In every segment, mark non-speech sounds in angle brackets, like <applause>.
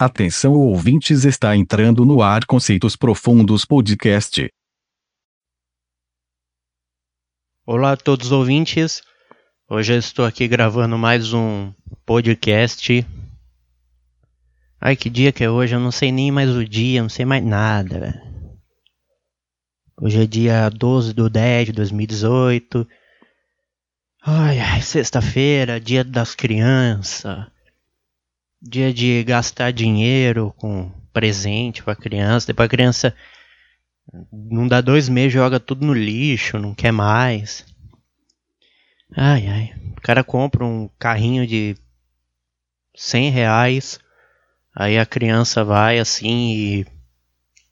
Atenção ouvintes, está entrando no ar Conceitos Profundos Podcast. Olá a todos os ouvintes. Hoje eu estou aqui gravando mais um podcast. Ai, que dia que é hoje? Eu não sei nem mais o dia, não sei mais nada. Hoje é dia 12 do 10 de 2018. Ai, ai, sexta-feira, dia das crianças. Dia de gastar dinheiro com presente pra criança. Depois a criança não dá dois meses, joga tudo no lixo, não quer mais. Ai, ai. O cara compra um carrinho de 100 reais. Aí a criança vai assim e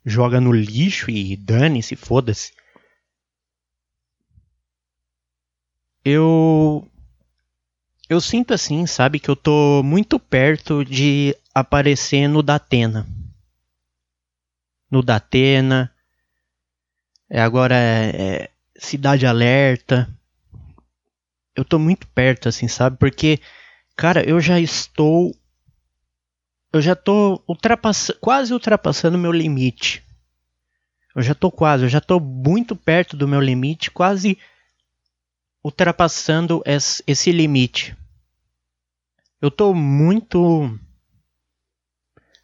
joga no lixo e dane-se, foda-se. Eu eu sinto assim, sabe, que eu tô muito perto de aparecer no Datena. No Datena. É, agora é, é Cidade Alerta. Eu tô muito perto, assim, sabe? Porque, cara, eu já estou. Eu já tô ultrapass... quase ultrapassando meu limite. Eu já tô quase, eu já tô muito perto do meu limite, quase ultrapassando esse limite. Eu tô muito.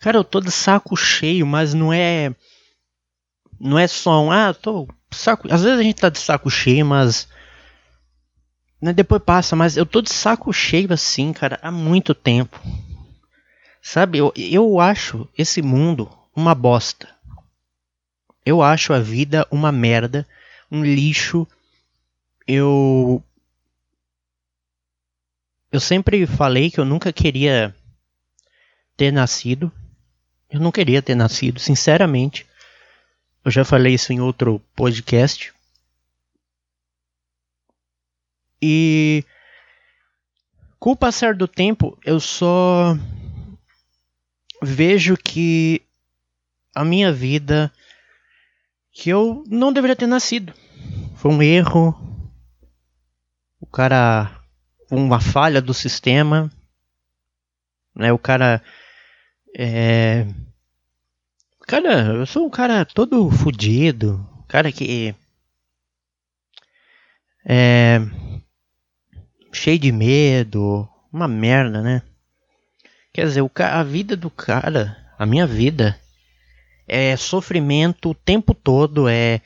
Cara, eu tô de saco cheio, mas não é. Não é só um. Ah, tô. Saco... Às vezes a gente tá de saco cheio, mas. Né, depois passa, mas eu tô de saco cheio assim, cara, há muito tempo. Sabe, eu, eu acho esse mundo uma bosta. Eu acho a vida uma merda, um lixo eu eu sempre falei que eu nunca queria ter nascido. Eu não queria ter nascido, sinceramente. Eu já falei isso em outro podcast. E com o passar do tempo, eu só vejo que a minha vida que eu não deveria ter nascido. Foi um erro, o cara uma falha do sistema, né? O cara é cara, eu sou um cara todo fudido, cara que é cheio de medo, uma merda, né? Quer dizer, o a vida do cara, a minha vida é sofrimento o tempo todo, é,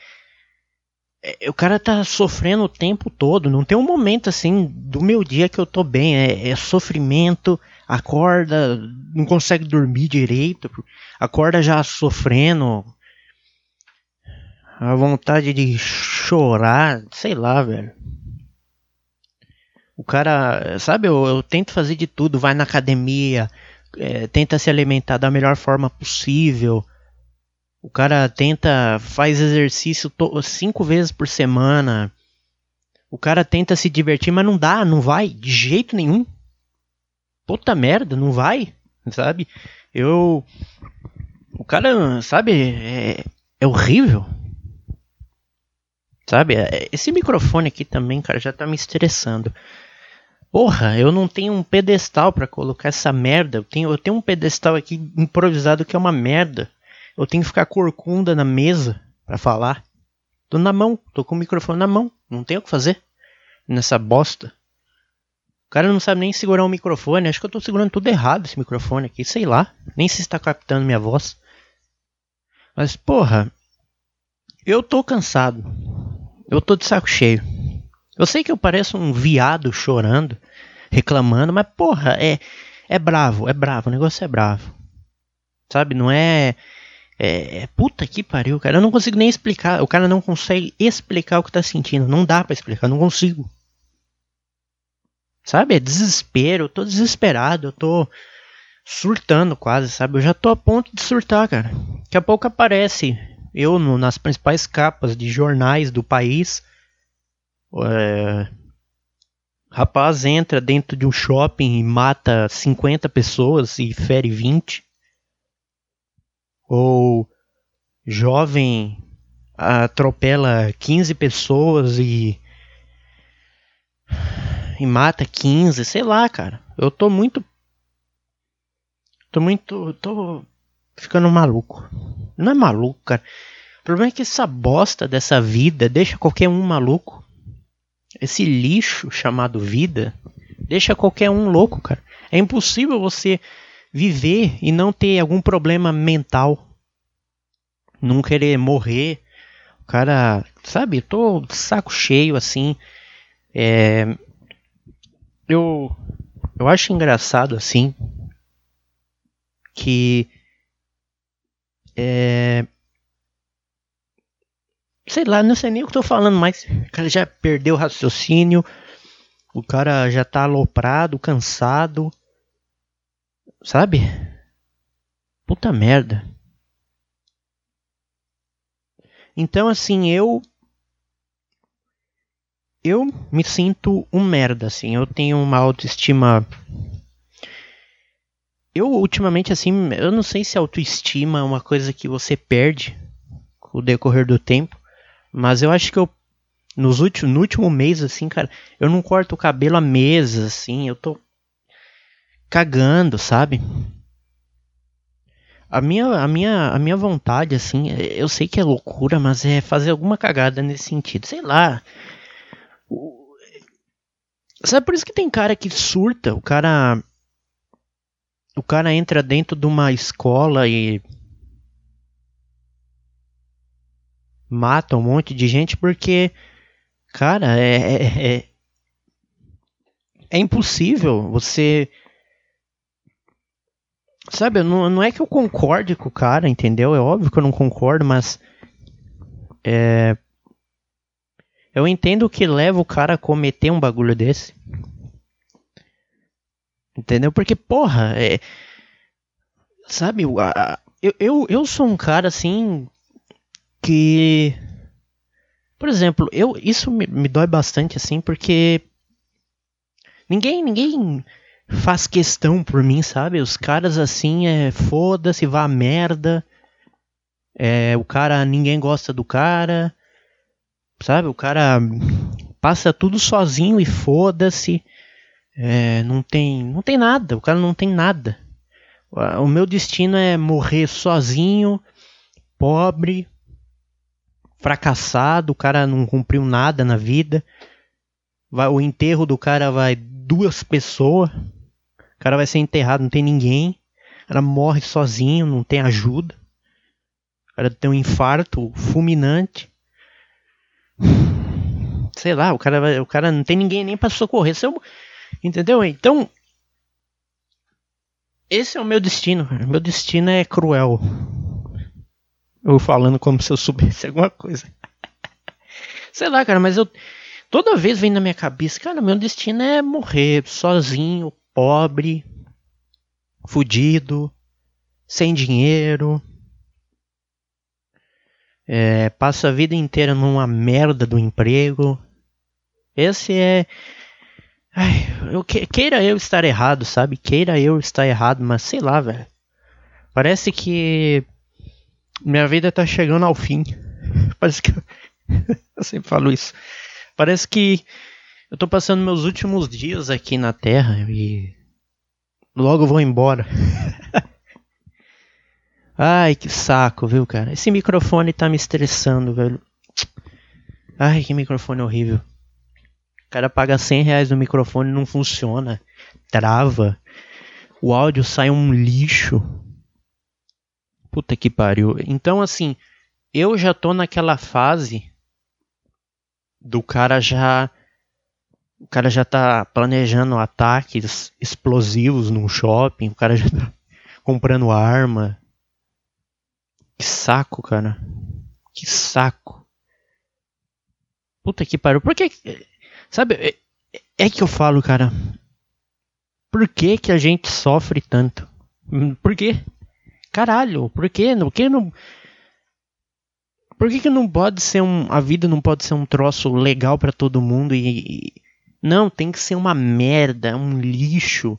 o cara tá sofrendo o tempo todo. Não tem um momento assim do meu dia que eu tô bem. É, é sofrimento, acorda, não consegue dormir direito, acorda já sofrendo. A vontade de chorar, sei lá, velho. O cara, sabe, eu, eu tento fazer de tudo, vai na academia, é, tenta se alimentar da melhor forma possível o cara tenta, faz exercício cinco vezes por semana. O cara tenta se divertir, mas não dá, não vai, de jeito nenhum. Puta merda, não vai, sabe? Eu. O cara, sabe, é, é horrível. Sabe? É, esse microfone aqui também, cara, já tá me estressando. Porra, eu não tenho um pedestal para colocar essa merda. Eu tenho, eu tenho um pedestal aqui improvisado que é uma merda. Eu tenho que ficar corcunda na mesa para falar. Tô na mão, tô com o microfone na mão. Não tenho o que fazer nessa bosta. O cara não sabe nem segurar o um microfone. Acho que eu tô segurando tudo errado esse microfone aqui. Sei lá. Nem se está captando minha voz. Mas, porra. Eu tô cansado. Eu tô de saco cheio. Eu sei que eu pareço um viado chorando, reclamando, mas, porra, é, é bravo, é bravo. O negócio é bravo. Sabe? Não é é, é, puta que pariu, cara. Eu não consigo nem explicar. O cara não consegue explicar o que tá sentindo. Não dá para explicar, não consigo. Sabe? É desespero. Eu tô desesperado. Eu tô surtando quase, sabe? Eu já tô a ponto de surtar, cara. Daqui a pouco aparece eu no, nas principais capas de jornais do país. É, rapaz entra dentro de um shopping e mata 50 pessoas e fere 20 ou jovem atropela 15 pessoas e e mata 15, sei lá, cara. Eu tô muito Tô muito. tô ficando maluco. Não é maluco, cara. O problema é que essa bosta dessa vida deixa qualquer um maluco. Esse lixo chamado vida deixa qualquer um louco, cara. É impossível você viver e não ter algum problema mental. Não querer morrer. O cara, sabe, tô saco cheio assim. É, eu eu acho engraçado assim que é, sei lá, não sei nem o que tô falando, mas o cara já perdeu o raciocínio, o cara já tá aloprado, cansado, sabe? Puta merda. Então assim, eu eu me sinto um merda, assim. Eu tenho uma autoestima. Eu, ultimamente, assim, eu não sei se autoestima é uma coisa que você perde com o decorrer do tempo. Mas eu acho que eu. Nos últimos, no último mês, assim, cara, eu não corto o cabelo há meses, assim. Eu tô cagando, sabe? A minha, a minha, a minha vontade, assim, eu sei que é loucura, mas é fazer alguma cagada nesse sentido. Sei lá. Sabe por isso que tem cara que surta? O cara. O cara entra dentro de uma escola e. Mata um monte de gente porque. Cara, é. É, é, é impossível você. Sabe, não, não é que eu concorde com o cara, entendeu? É óbvio que eu não concordo, mas. É eu entendo o que leva o cara a cometer um bagulho desse. Entendeu? Porque, porra, é. Sabe, eu, eu, eu sou um cara assim. Que. Por exemplo, eu isso me, me dói bastante assim, porque. Ninguém, ninguém faz questão por mim, sabe? Os caras assim é foda-se, vá merda. É, o cara, ninguém gosta do cara. Sabe? O cara passa tudo sozinho e foda-se. É, não tem, não tem nada. O cara não tem nada. O meu destino é morrer sozinho, pobre, fracassado. O cara não cumpriu nada na vida. Vai, o enterro do cara vai duas pessoas. O cara vai ser enterrado, não tem ninguém. O cara morre sozinho, não tem ajuda. O cara tem um infarto fulminante. Sei lá, o cara, vai, o cara não tem ninguém nem para socorrer. Seu, entendeu? Então, esse é o meu destino. Meu destino é cruel. Eu falando como se eu soubesse <laughs> alguma coisa. Sei lá, cara, mas eu toda vez vem na minha cabeça, cara, meu destino é morrer sozinho, pobre, fudido, sem dinheiro é, passa a vida inteira numa merda do emprego. Esse é. Ai, eu que, queira eu estar errado, sabe? Queira eu estar errado, mas sei lá, velho. Parece que minha vida tá chegando ao fim. <laughs> Parece que. <laughs> eu sempre falo isso. Parece que eu tô passando meus últimos dias aqui na Terra e logo vou embora. <laughs> Ai, que saco, viu, cara? Esse microfone tá me estressando, velho. Ai, que microfone horrível. O cara paga 100 reais no microfone não funciona. Trava. O áudio sai um lixo. Puta que pariu. Então, assim, eu já tô naquela fase do cara já. O cara já tá planejando ataques explosivos num shopping. O cara já tá comprando arma que saco, cara. Que saco. Puta que pariu. Por que. Sabe, é, é que eu falo, cara. Por que, que a gente sofre tanto? Hum, por quê? Caralho, por quê? Por que não. Por que, que não pode ser um. A vida não pode ser um troço legal para todo mundo e. Não, tem que ser uma merda, um lixo,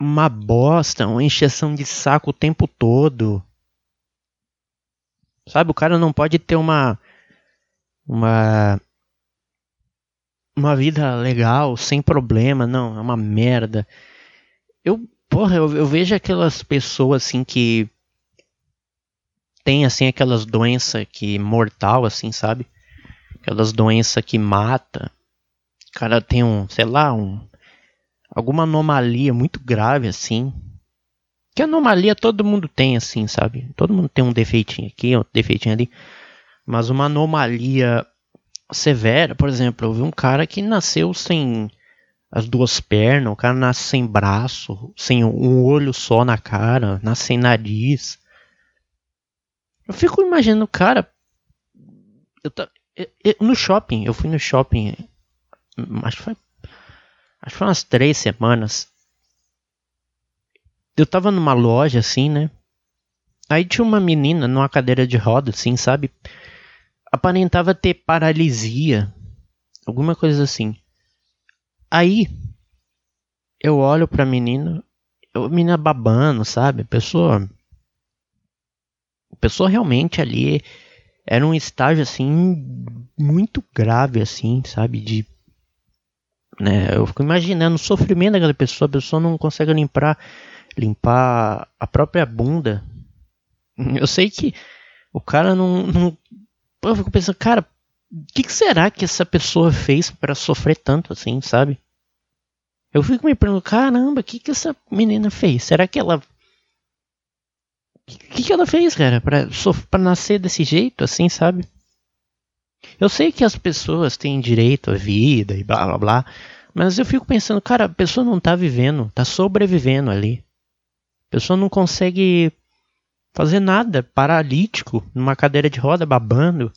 uma bosta, uma encheção de saco o tempo todo. Sabe, o cara não pode ter uma uma uma vida legal, sem problema, não, é uma merda. Eu Porra, eu, eu vejo aquelas pessoas assim que tem assim aquelas doenças que mortal assim, sabe? Aquelas doenças que mata. O cara tem um, sei lá, um alguma anomalia muito grave assim. Que anomalia todo mundo tem assim, sabe? Todo mundo tem um defeitinho aqui, um defeitinho ali. Mas uma anomalia severa, por exemplo, eu vi um cara que nasceu sem as duas pernas, o cara nasce sem braço, sem um olho só na cara, nasce sem nariz. Eu fico imaginando, cara. Eu tá, eu, eu, no shopping, eu fui no shopping. Acho que foi. Acho que foi umas três semanas. Eu tava numa loja assim, né? Aí tinha uma menina numa cadeira de roda, assim, sabe? Aparentava ter paralisia. Alguma coisa assim. Aí eu olho pra menina, a menina babando, sabe? A pessoa pessoa realmente ali era um estágio assim muito grave assim, sabe, de né, eu fico imaginando o sofrimento daquela pessoa, a pessoa não consegue limpar limpar a própria bunda. Eu sei que o cara não, não eu fico pensando, cara, o que, que, será que essa pessoa fez para sofrer tanto assim, sabe? Eu fico me perguntando, caramba, o que, que essa menina fez? Será que ela o que, que ela fez, cara, pra, pra nascer desse jeito, assim, sabe? Eu sei que as pessoas têm direito à vida e blá blá blá, mas eu fico pensando, cara, a pessoa não tá vivendo, tá sobrevivendo ali. A pessoa não consegue fazer nada, paralítico, numa cadeira de roda babando.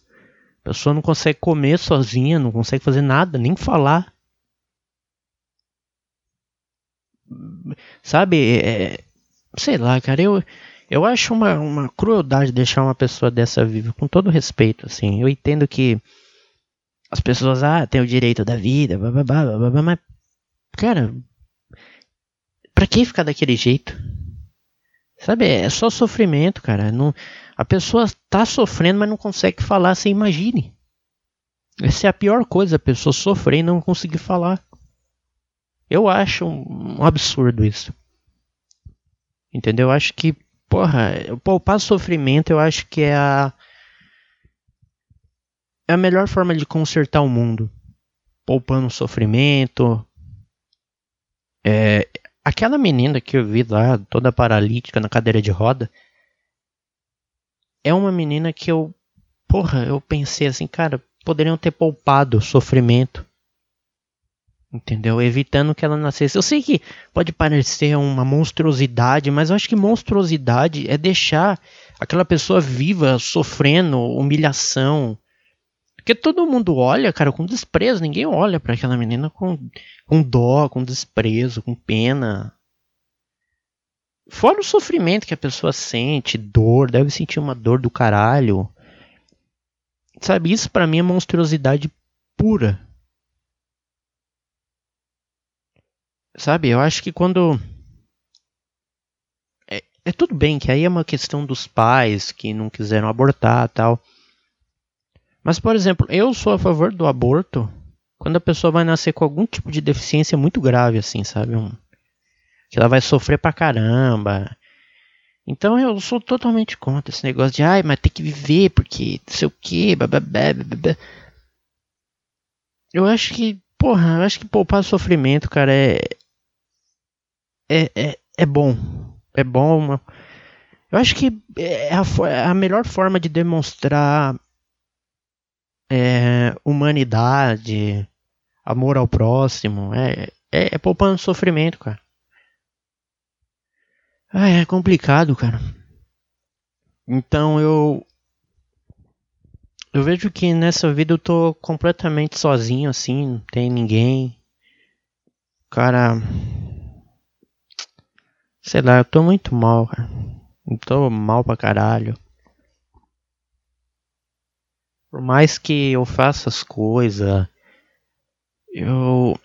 A pessoa não consegue comer sozinha, não consegue fazer nada, nem falar. Sabe, é, sei lá, cara, eu eu acho uma, uma crueldade deixar uma pessoa dessa viva, com todo respeito, assim. Eu entendo que as pessoas, ah, têm o direito da vida, blá, blá, blá, blá, blá, mas, cara, pra que ficar daquele jeito? Sabe, é só sofrimento, cara. Não, a pessoa tá sofrendo, mas não consegue falar, você imagine. Essa é a pior coisa, a pessoa sofrer e não conseguir falar. Eu acho um, um absurdo isso. Entendeu? Eu acho que Porra, poupar sofrimento eu acho que é a. É a melhor forma de consertar o mundo. Poupando sofrimento. É, aquela menina que eu vi lá, toda paralítica na cadeira de roda. É uma menina que eu. Porra, eu pensei assim, cara, poderiam ter poupado sofrimento entendeu? Evitando que ela nascesse. Eu sei que pode parecer uma monstruosidade, mas eu acho que monstruosidade é deixar aquela pessoa viva, sofrendo humilhação. Porque todo mundo olha, cara, com desprezo. Ninguém olha para aquela menina com, com dó, com desprezo, com pena. Fora o sofrimento que a pessoa sente, dor, deve sentir uma dor do caralho. Sabe, isso para mim é monstruosidade pura. Sabe, eu acho que quando. É, é, tudo bem que aí é uma questão dos pais que não quiseram abortar tal. Mas, por exemplo, eu sou a favor do aborto quando a pessoa vai nascer com algum tipo de deficiência muito grave, assim, sabe? Um, que ela vai sofrer pra caramba. Então eu sou totalmente contra esse negócio de, ai, mas tem que viver porque não sei o que, Eu acho que, porra, eu acho que poupar sofrimento, cara, é, é, é, é bom. É bom. Eu acho que é a, a melhor forma de demonstrar é, humanidade, amor ao próximo. É, é, é poupando sofrimento, cara. Ah, é complicado, cara. Então eu. Eu vejo que nessa vida eu tô completamente sozinho, assim, não tem ninguém. Cara. Sei lá, eu tô muito mal, cara. Eu tô mal pra caralho. Por mais que eu faça as coisas, eu.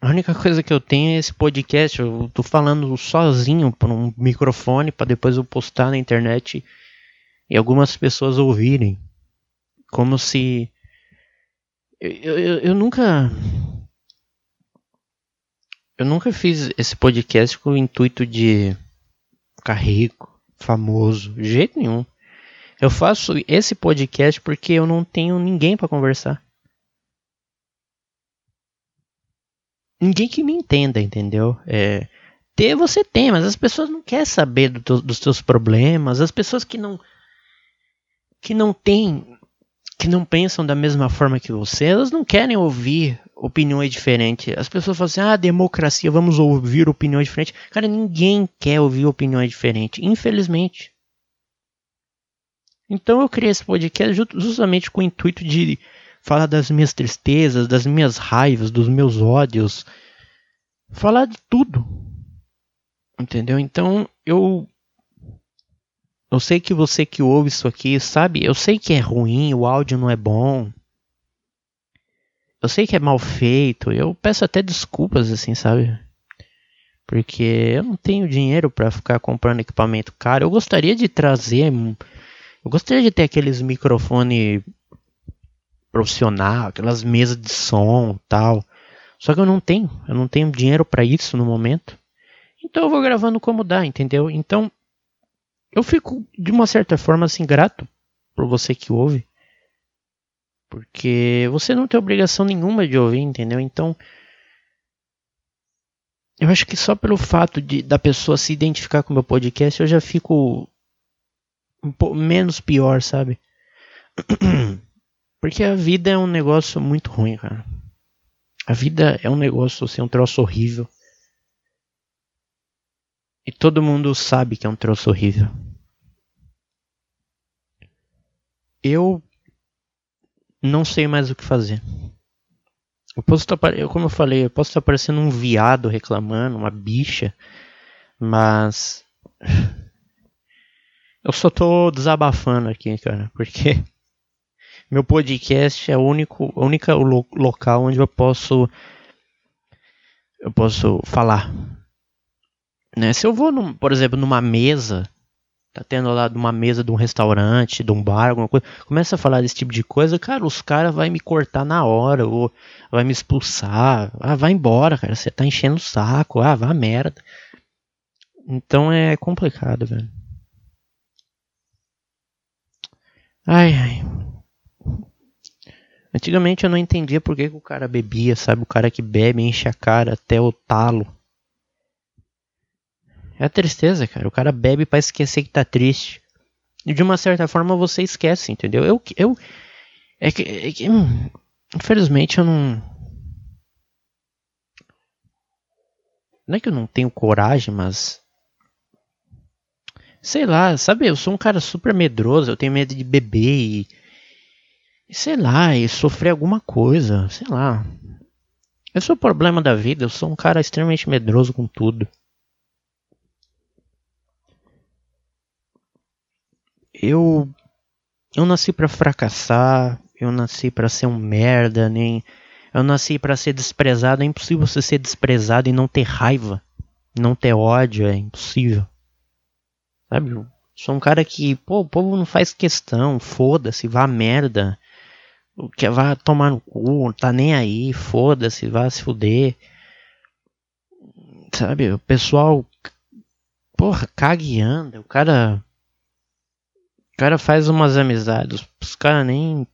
A única coisa que eu tenho é esse podcast. Eu tô falando sozinho por um microfone para depois eu postar na internet e algumas pessoas ouvirem. Como se. Eu, eu, eu nunca Eu nunca fiz esse podcast com o intuito de ficar rico, famoso, de jeito nenhum. Eu faço esse podcast porque eu não tenho ninguém para conversar. Ninguém que me entenda, entendeu? É, ter você tem, mas as pessoas não querem saber do, dos seus problemas. As pessoas que não que não têm que não pensam da mesma forma que você, elas não querem ouvir opiniões diferentes. As pessoas falam assim: ah, democracia, vamos ouvir opiniões diferentes. Cara, ninguém quer ouvir opiniões diferentes, infelizmente. Então eu criei esse podcast justamente com o intuito de falar das minhas tristezas, das minhas raivas, dos meus ódios, falar de tudo. Entendeu? Então eu eu sei que você que ouve isso aqui, sabe? Eu sei que é ruim, o áudio não é bom. Eu sei que é mal feito. Eu peço até desculpas, assim, sabe? Porque eu não tenho dinheiro para ficar comprando equipamento caro. Eu gostaria de trazer. Eu gostaria de ter aqueles microfone profissional, aquelas mesas de som tal. Só que eu não tenho. Eu não tenho dinheiro para isso no momento. Então eu vou gravando como dá, entendeu? Então eu fico de uma certa forma assim grato por você que ouve. Porque você não tem obrigação nenhuma de ouvir, entendeu? Então eu acho que só pelo fato de da pessoa se identificar com o meu podcast, eu já fico um pouco menos pior, sabe? <clears throat> Porque a vida é um negócio muito ruim, cara. A vida é um negócio assim, um troço horrível. E todo mundo sabe que é um troço horrível. Eu não sei mais o que fazer. Eu posso estar, como eu falei, eu posso estar parecendo um viado reclamando, uma bicha, mas <sighs> eu só tô desabafando aqui, cara, porque <laughs> meu podcast é o único, única local onde eu posso eu posso falar né? Se eu vou, num, por exemplo, numa mesa, tá tendo lá uma mesa de um restaurante, de um bar, alguma coisa, começa a falar desse tipo de coisa, cara, os caras vai me cortar na hora, ou vai me expulsar. Ah, vai embora, cara, você tá enchendo o saco, ah, vá merda. Então é complicado, velho. Ai, ai. Antigamente eu não entendia por que, que o cara bebia, sabe? O cara que bebe enche a cara até o talo. É a tristeza, cara. O cara bebe para esquecer que tá triste. E de uma certa forma você esquece, entendeu? Eu. eu é que. É que hum, infelizmente eu não. Não é que eu não tenho coragem, mas. Sei lá, sabe? Eu sou um cara super medroso. Eu tenho medo de beber e. Sei lá, e sofrer alguma coisa. Sei lá. Esse é o problema da vida. Eu sou um cara extremamente medroso com tudo. Eu eu nasci para fracassar, eu nasci para ser um merda, nem eu nasci para ser desprezado. É impossível você ser desprezado e não ter raiva, não ter ódio, é impossível. Sabe? Eu sou um cara que, pô, o povo não faz questão, foda-se, vá merda. Que vá tomar no cu, tá nem aí, foda-se, vá se fuder. Sabe? O pessoal, porra, caga e anda. O cara o cara faz umas amizades, os caras nem.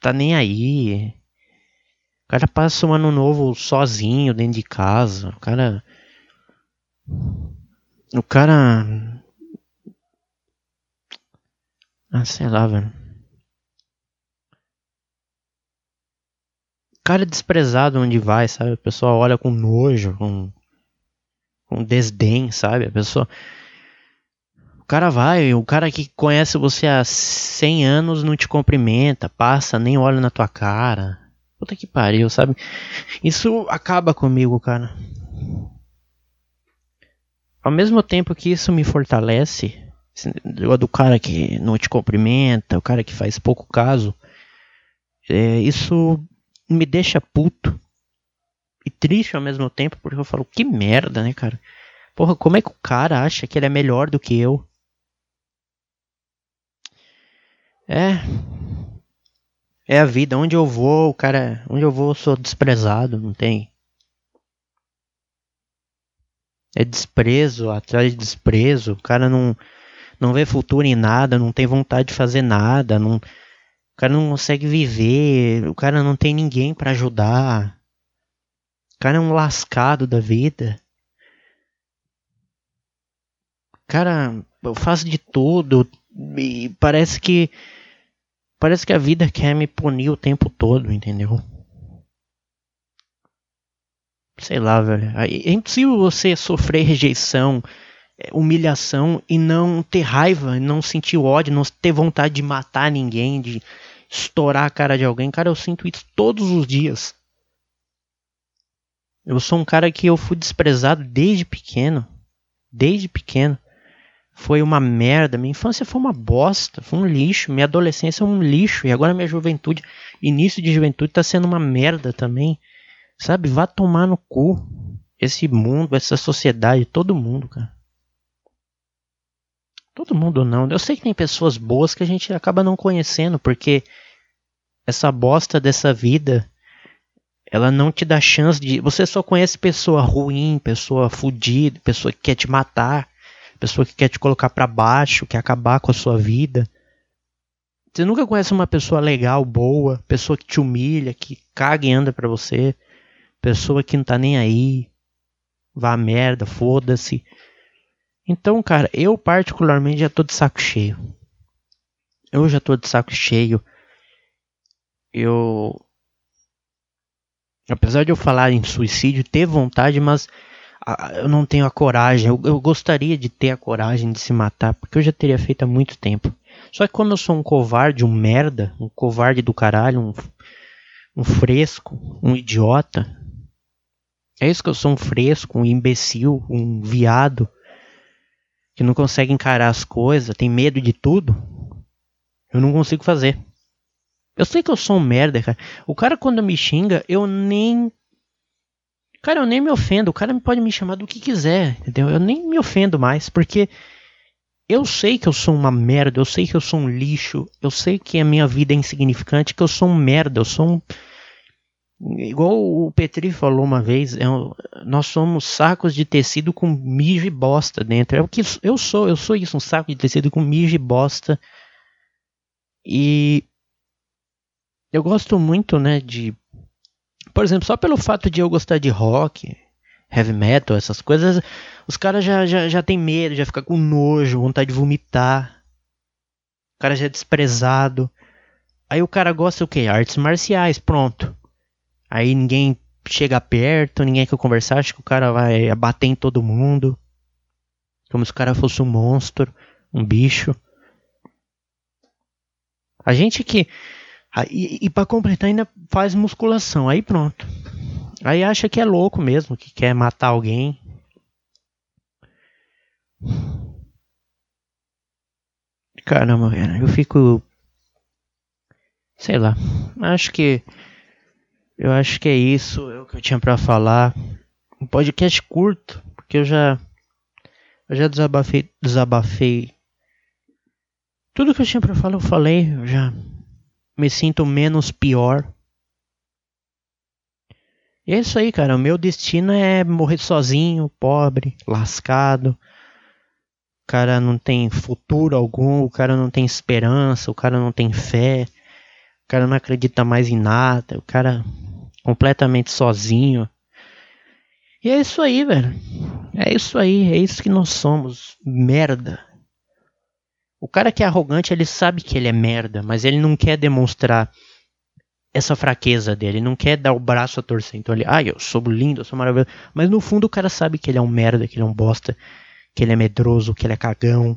tá nem aí. O cara passa um ano novo sozinho dentro de casa. O cara. O cara. Ah, sei lá, velho. O cara é desprezado onde vai, sabe? A pessoa olha com nojo, com, com desdém, sabe? A pessoa cara vai, o cara que conhece você há 100 anos não te cumprimenta, passa, nem olha na tua cara. Puta que pariu, sabe? Isso acaba comigo, cara. Ao mesmo tempo que isso me fortalece, do cara que não te cumprimenta, o cara que faz pouco caso, é, isso me deixa puto e triste ao mesmo tempo, porque eu falo, que merda, né, cara? Porra, como é que o cara acha que ele é melhor do que eu? É. É a vida. Onde eu vou, o cara. Onde eu vou, eu sou desprezado. Não tem. É desprezo atrás de desprezo. O cara não, não vê futuro em nada, não tem vontade de fazer nada, não, o cara não consegue viver, o cara não tem ninguém para ajudar. O cara é um lascado da vida. Cara, eu faço de tudo e parece que parece que a vida quer me punir o tempo todo, entendeu? Sei lá, velho. É impossível você sofrer rejeição, é, humilhação e não ter raiva, não sentir ódio, não ter vontade de matar ninguém, de estourar a cara de alguém. Cara, eu sinto isso todos os dias. Eu sou um cara que eu fui desprezado desde pequeno. Desde pequeno foi uma merda, minha infância foi uma bosta, foi um lixo, minha adolescência é um lixo, e agora minha juventude, início de juventude tá sendo uma merda também. Sabe, vá tomar no cu esse mundo, essa sociedade, todo mundo, cara. Todo mundo não. Eu sei que tem pessoas boas que a gente acaba não conhecendo, porque essa bosta dessa vida, ela não te dá chance de. Você só conhece pessoa ruim, pessoa fudida, pessoa que quer te matar pessoa que quer te colocar para baixo, quer acabar com a sua vida. Você nunca conhece uma pessoa legal, boa, pessoa que te humilha, que caga e anda pra você, pessoa que não tá nem aí, vá merda, foda-se. Então, cara, eu particularmente já tô de saco cheio. Eu já tô de saco cheio. Eu. Apesar de eu falar em suicídio, ter vontade, mas eu não tenho a coragem. Eu, eu, gostaria de ter a coragem de se matar, porque eu já teria feito há muito tempo. Só que como eu sou um covarde, um merda, um covarde do caralho, um, um fresco, um idiota. É isso que eu sou um fresco, um imbecil, um viado que não consegue encarar as coisas, tem medo de tudo. Eu não consigo fazer. Eu sei que eu sou um merda, cara. O cara quando me xinga, eu nem Cara, eu nem me ofendo. O cara pode me chamar do que quiser, entendeu? Eu nem me ofendo mais, porque eu sei que eu sou uma merda, eu sei que eu sou um lixo, eu sei que a minha vida é insignificante, que eu sou um merda, eu sou um. Igual o Petri falou uma vez, é nós somos sacos de tecido com mijo e bosta dentro. É o que eu sou, eu sou isso, um saco de tecido com mijo e bosta. E eu gosto muito, né, de por exemplo, só pelo fato de eu gostar de rock, heavy metal, essas coisas, os caras já, já, já tem medo, já fica com nojo, vontade de vomitar. O cara já é desprezado. Aí o cara gosta o quê? Artes marciais, pronto. Aí ninguém chega perto, ninguém quer conversar, acha que o cara vai bater em todo mundo. Como se o cara fosse um monstro, um bicho. A gente que e, e para completar ainda faz musculação, aí pronto. Aí acha que é louco mesmo, que quer matar alguém. Caramba, cara, eu fico. Sei lá. Acho que. Eu acho que é isso. É o que eu tinha para falar. Um podcast curto, porque eu já. Eu já desabafei. Desabafei. Tudo que eu tinha para falar, eu falei. Já me sinto menos pior. E é isso aí, cara. O meu destino é morrer sozinho, pobre, lascado. O cara não tem futuro algum, o cara não tem esperança, o cara não tem fé, o cara não acredita mais em nada, o cara completamente sozinho. E é isso aí, velho. É isso aí, é isso que nós somos. Merda. O cara que é arrogante, ele sabe que ele é merda, mas ele não quer demonstrar essa fraqueza dele, ele não quer dar o braço a torcer. Então ele, ai, ah, eu sou lindo, eu sou maravilhoso. Mas no fundo o cara sabe que ele é um merda, que ele é um bosta, que ele é medroso, que ele é cagão.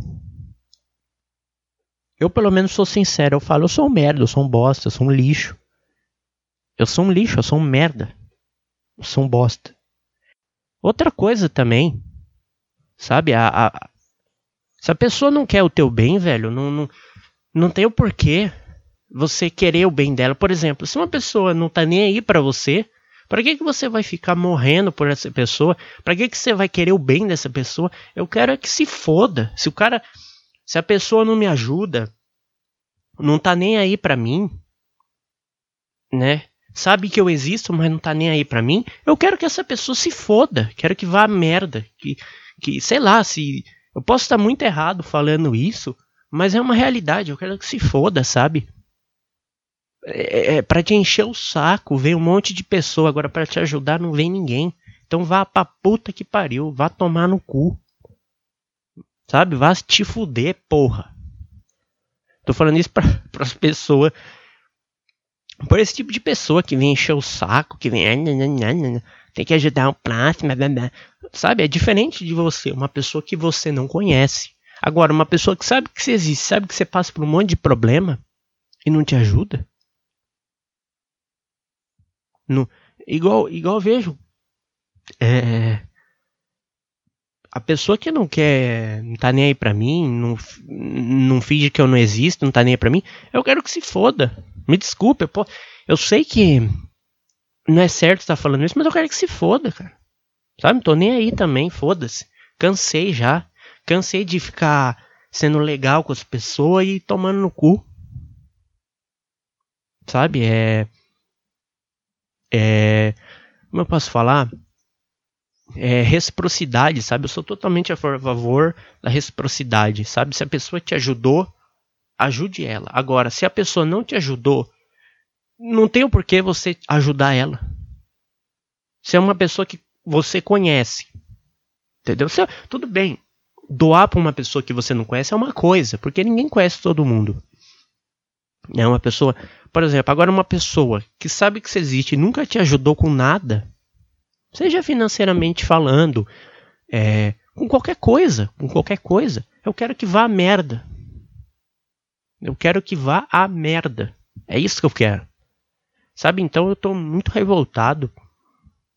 Eu pelo menos sou sincero, eu falo, eu sou um merda, eu sou um bosta, eu sou um lixo. Eu sou um lixo, eu sou um merda. Eu sou um bosta. Outra coisa também, sabe, a, a se a pessoa não quer o teu bem, velho, não, não, não tem o porquê você querer o bem dela. Por exemplo, se uma pessoa não tá nem aí para você, para que, que você vai ficar morrendo por essa pessoa? Para que, que você vai querer o bem dessa pessoa? Eu quero é que se foda. Se o cara. Se a pessoa não me ajuda, não tá nem aí para mim, né? sabe que eu existo, mas não tá nem aí para mim, eu quero que essa pessoa se foda, quero que vá a merda, que, que sei lá, se eu posso estar muito errado falando isso, mas é uma realidade, eu quero que se foda, sabe? É, é para te encher o saco, vem um monte de pessoa, agora para te ajudar não vem ninguém. Então vá pra puta que pariu, vá tomar no cu. Sabe? Vá te fuder, porra. Tô falando isso pra, <laughs> pras pessoas. Por esse tipo de pessoa que vem encher o saco, que vem. Tem que ajudar o próximo. Sabe? É diferente de você, uma pessoa que você não conhece. Agora, uma pessoa que sabe que você existe, sabe que você passa por um monte de problema e não te ajuda. No, igual, igual vejo. É, a pessoa que não quer, não tá nem aí pra mim, não, não finge que eu não existo, não tá nem aí pra mim, eu quero que se foda. Me desculpe, eu, eu sei que não é certo estar falando isso, mas eu quero que se foda, cara. Sabe? Não tô nem aí também, foda-se. Cansei já. Cansei de ficar sendo legal com as pessoas e tomando no cu. Sabe? É. É. Como eu posso falar? é, reciprocidade, sabe? Eu sou totalmente a favor da reciprocidade, sabe? Se a pessoa te ajudou, ajude ela. Agora, se a pessoa não te ajudou, não tem o porquê você ajudar ela. Se é uma pessoa que você conhece, entendeu? Se, tudo bem, doar para uma pessoa que você não conhece é uma coisa, porque ninguém conhece todo mundo. É uma pessoa, por exemplo, agora uma pessoa que sabe que você existe e nunca te ajudou com nada, Seja financeiramente falando, é, com qualquer coisa, com qualquer coisa. Eu quero que vá a merda. Eu quero que vá a merda. É isso que eu quero. Sabe, então eu tô muito revoltado.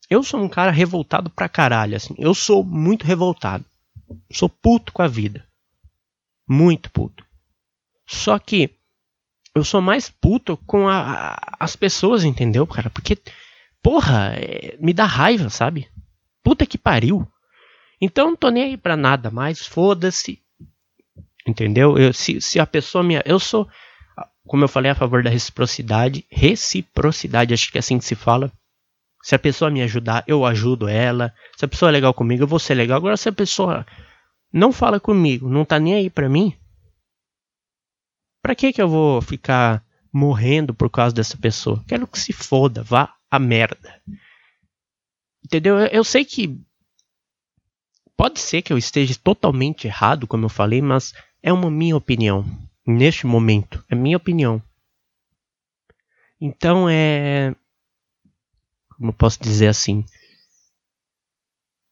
Eu sou um cara revoltado pra caralho, assim. Eu sou muito revoltado. Sou puto com a vida. Muito puto. Só que eu sou mais puto com a, a, as pessoas, entendeu, cara? Porque porra, é, me dá raiva, sabe? Puta que pariu. Então não tô nem aí pra nada mais, foda-se. Entendeu? Eu, se, se a pessoa me. Eu sou, como eu falei, a favor da reciprocidade. Reciprocidade, acho que é assim que se fala. Se a pessoa me ajudar, eu ajudo ela. Se a pessoa é legal comigo, eu vou ser legal. Agora, se a pessoa não fala comigo, não tá nem aí pra mim, pra que que eu vou ficar morrendo por causa dessa pessoa? Quero que se foda, vá a merda. Entendeu? Eu, eu sei que pode ser que eu esteja totalmente errado, como eu falei, mas é uma minha opinião. Neste momento, é minha opinião. Então é. Como eu posso dizer assim?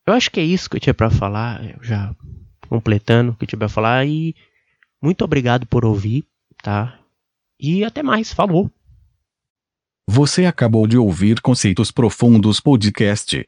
Eu acho que é isso que eu tinha para falar, já completando o que eu tinha para falar e muito obrigado por ouvir, tá? E até mais, falou. Você acabou de ouvir Conceitos Profundos Podcast.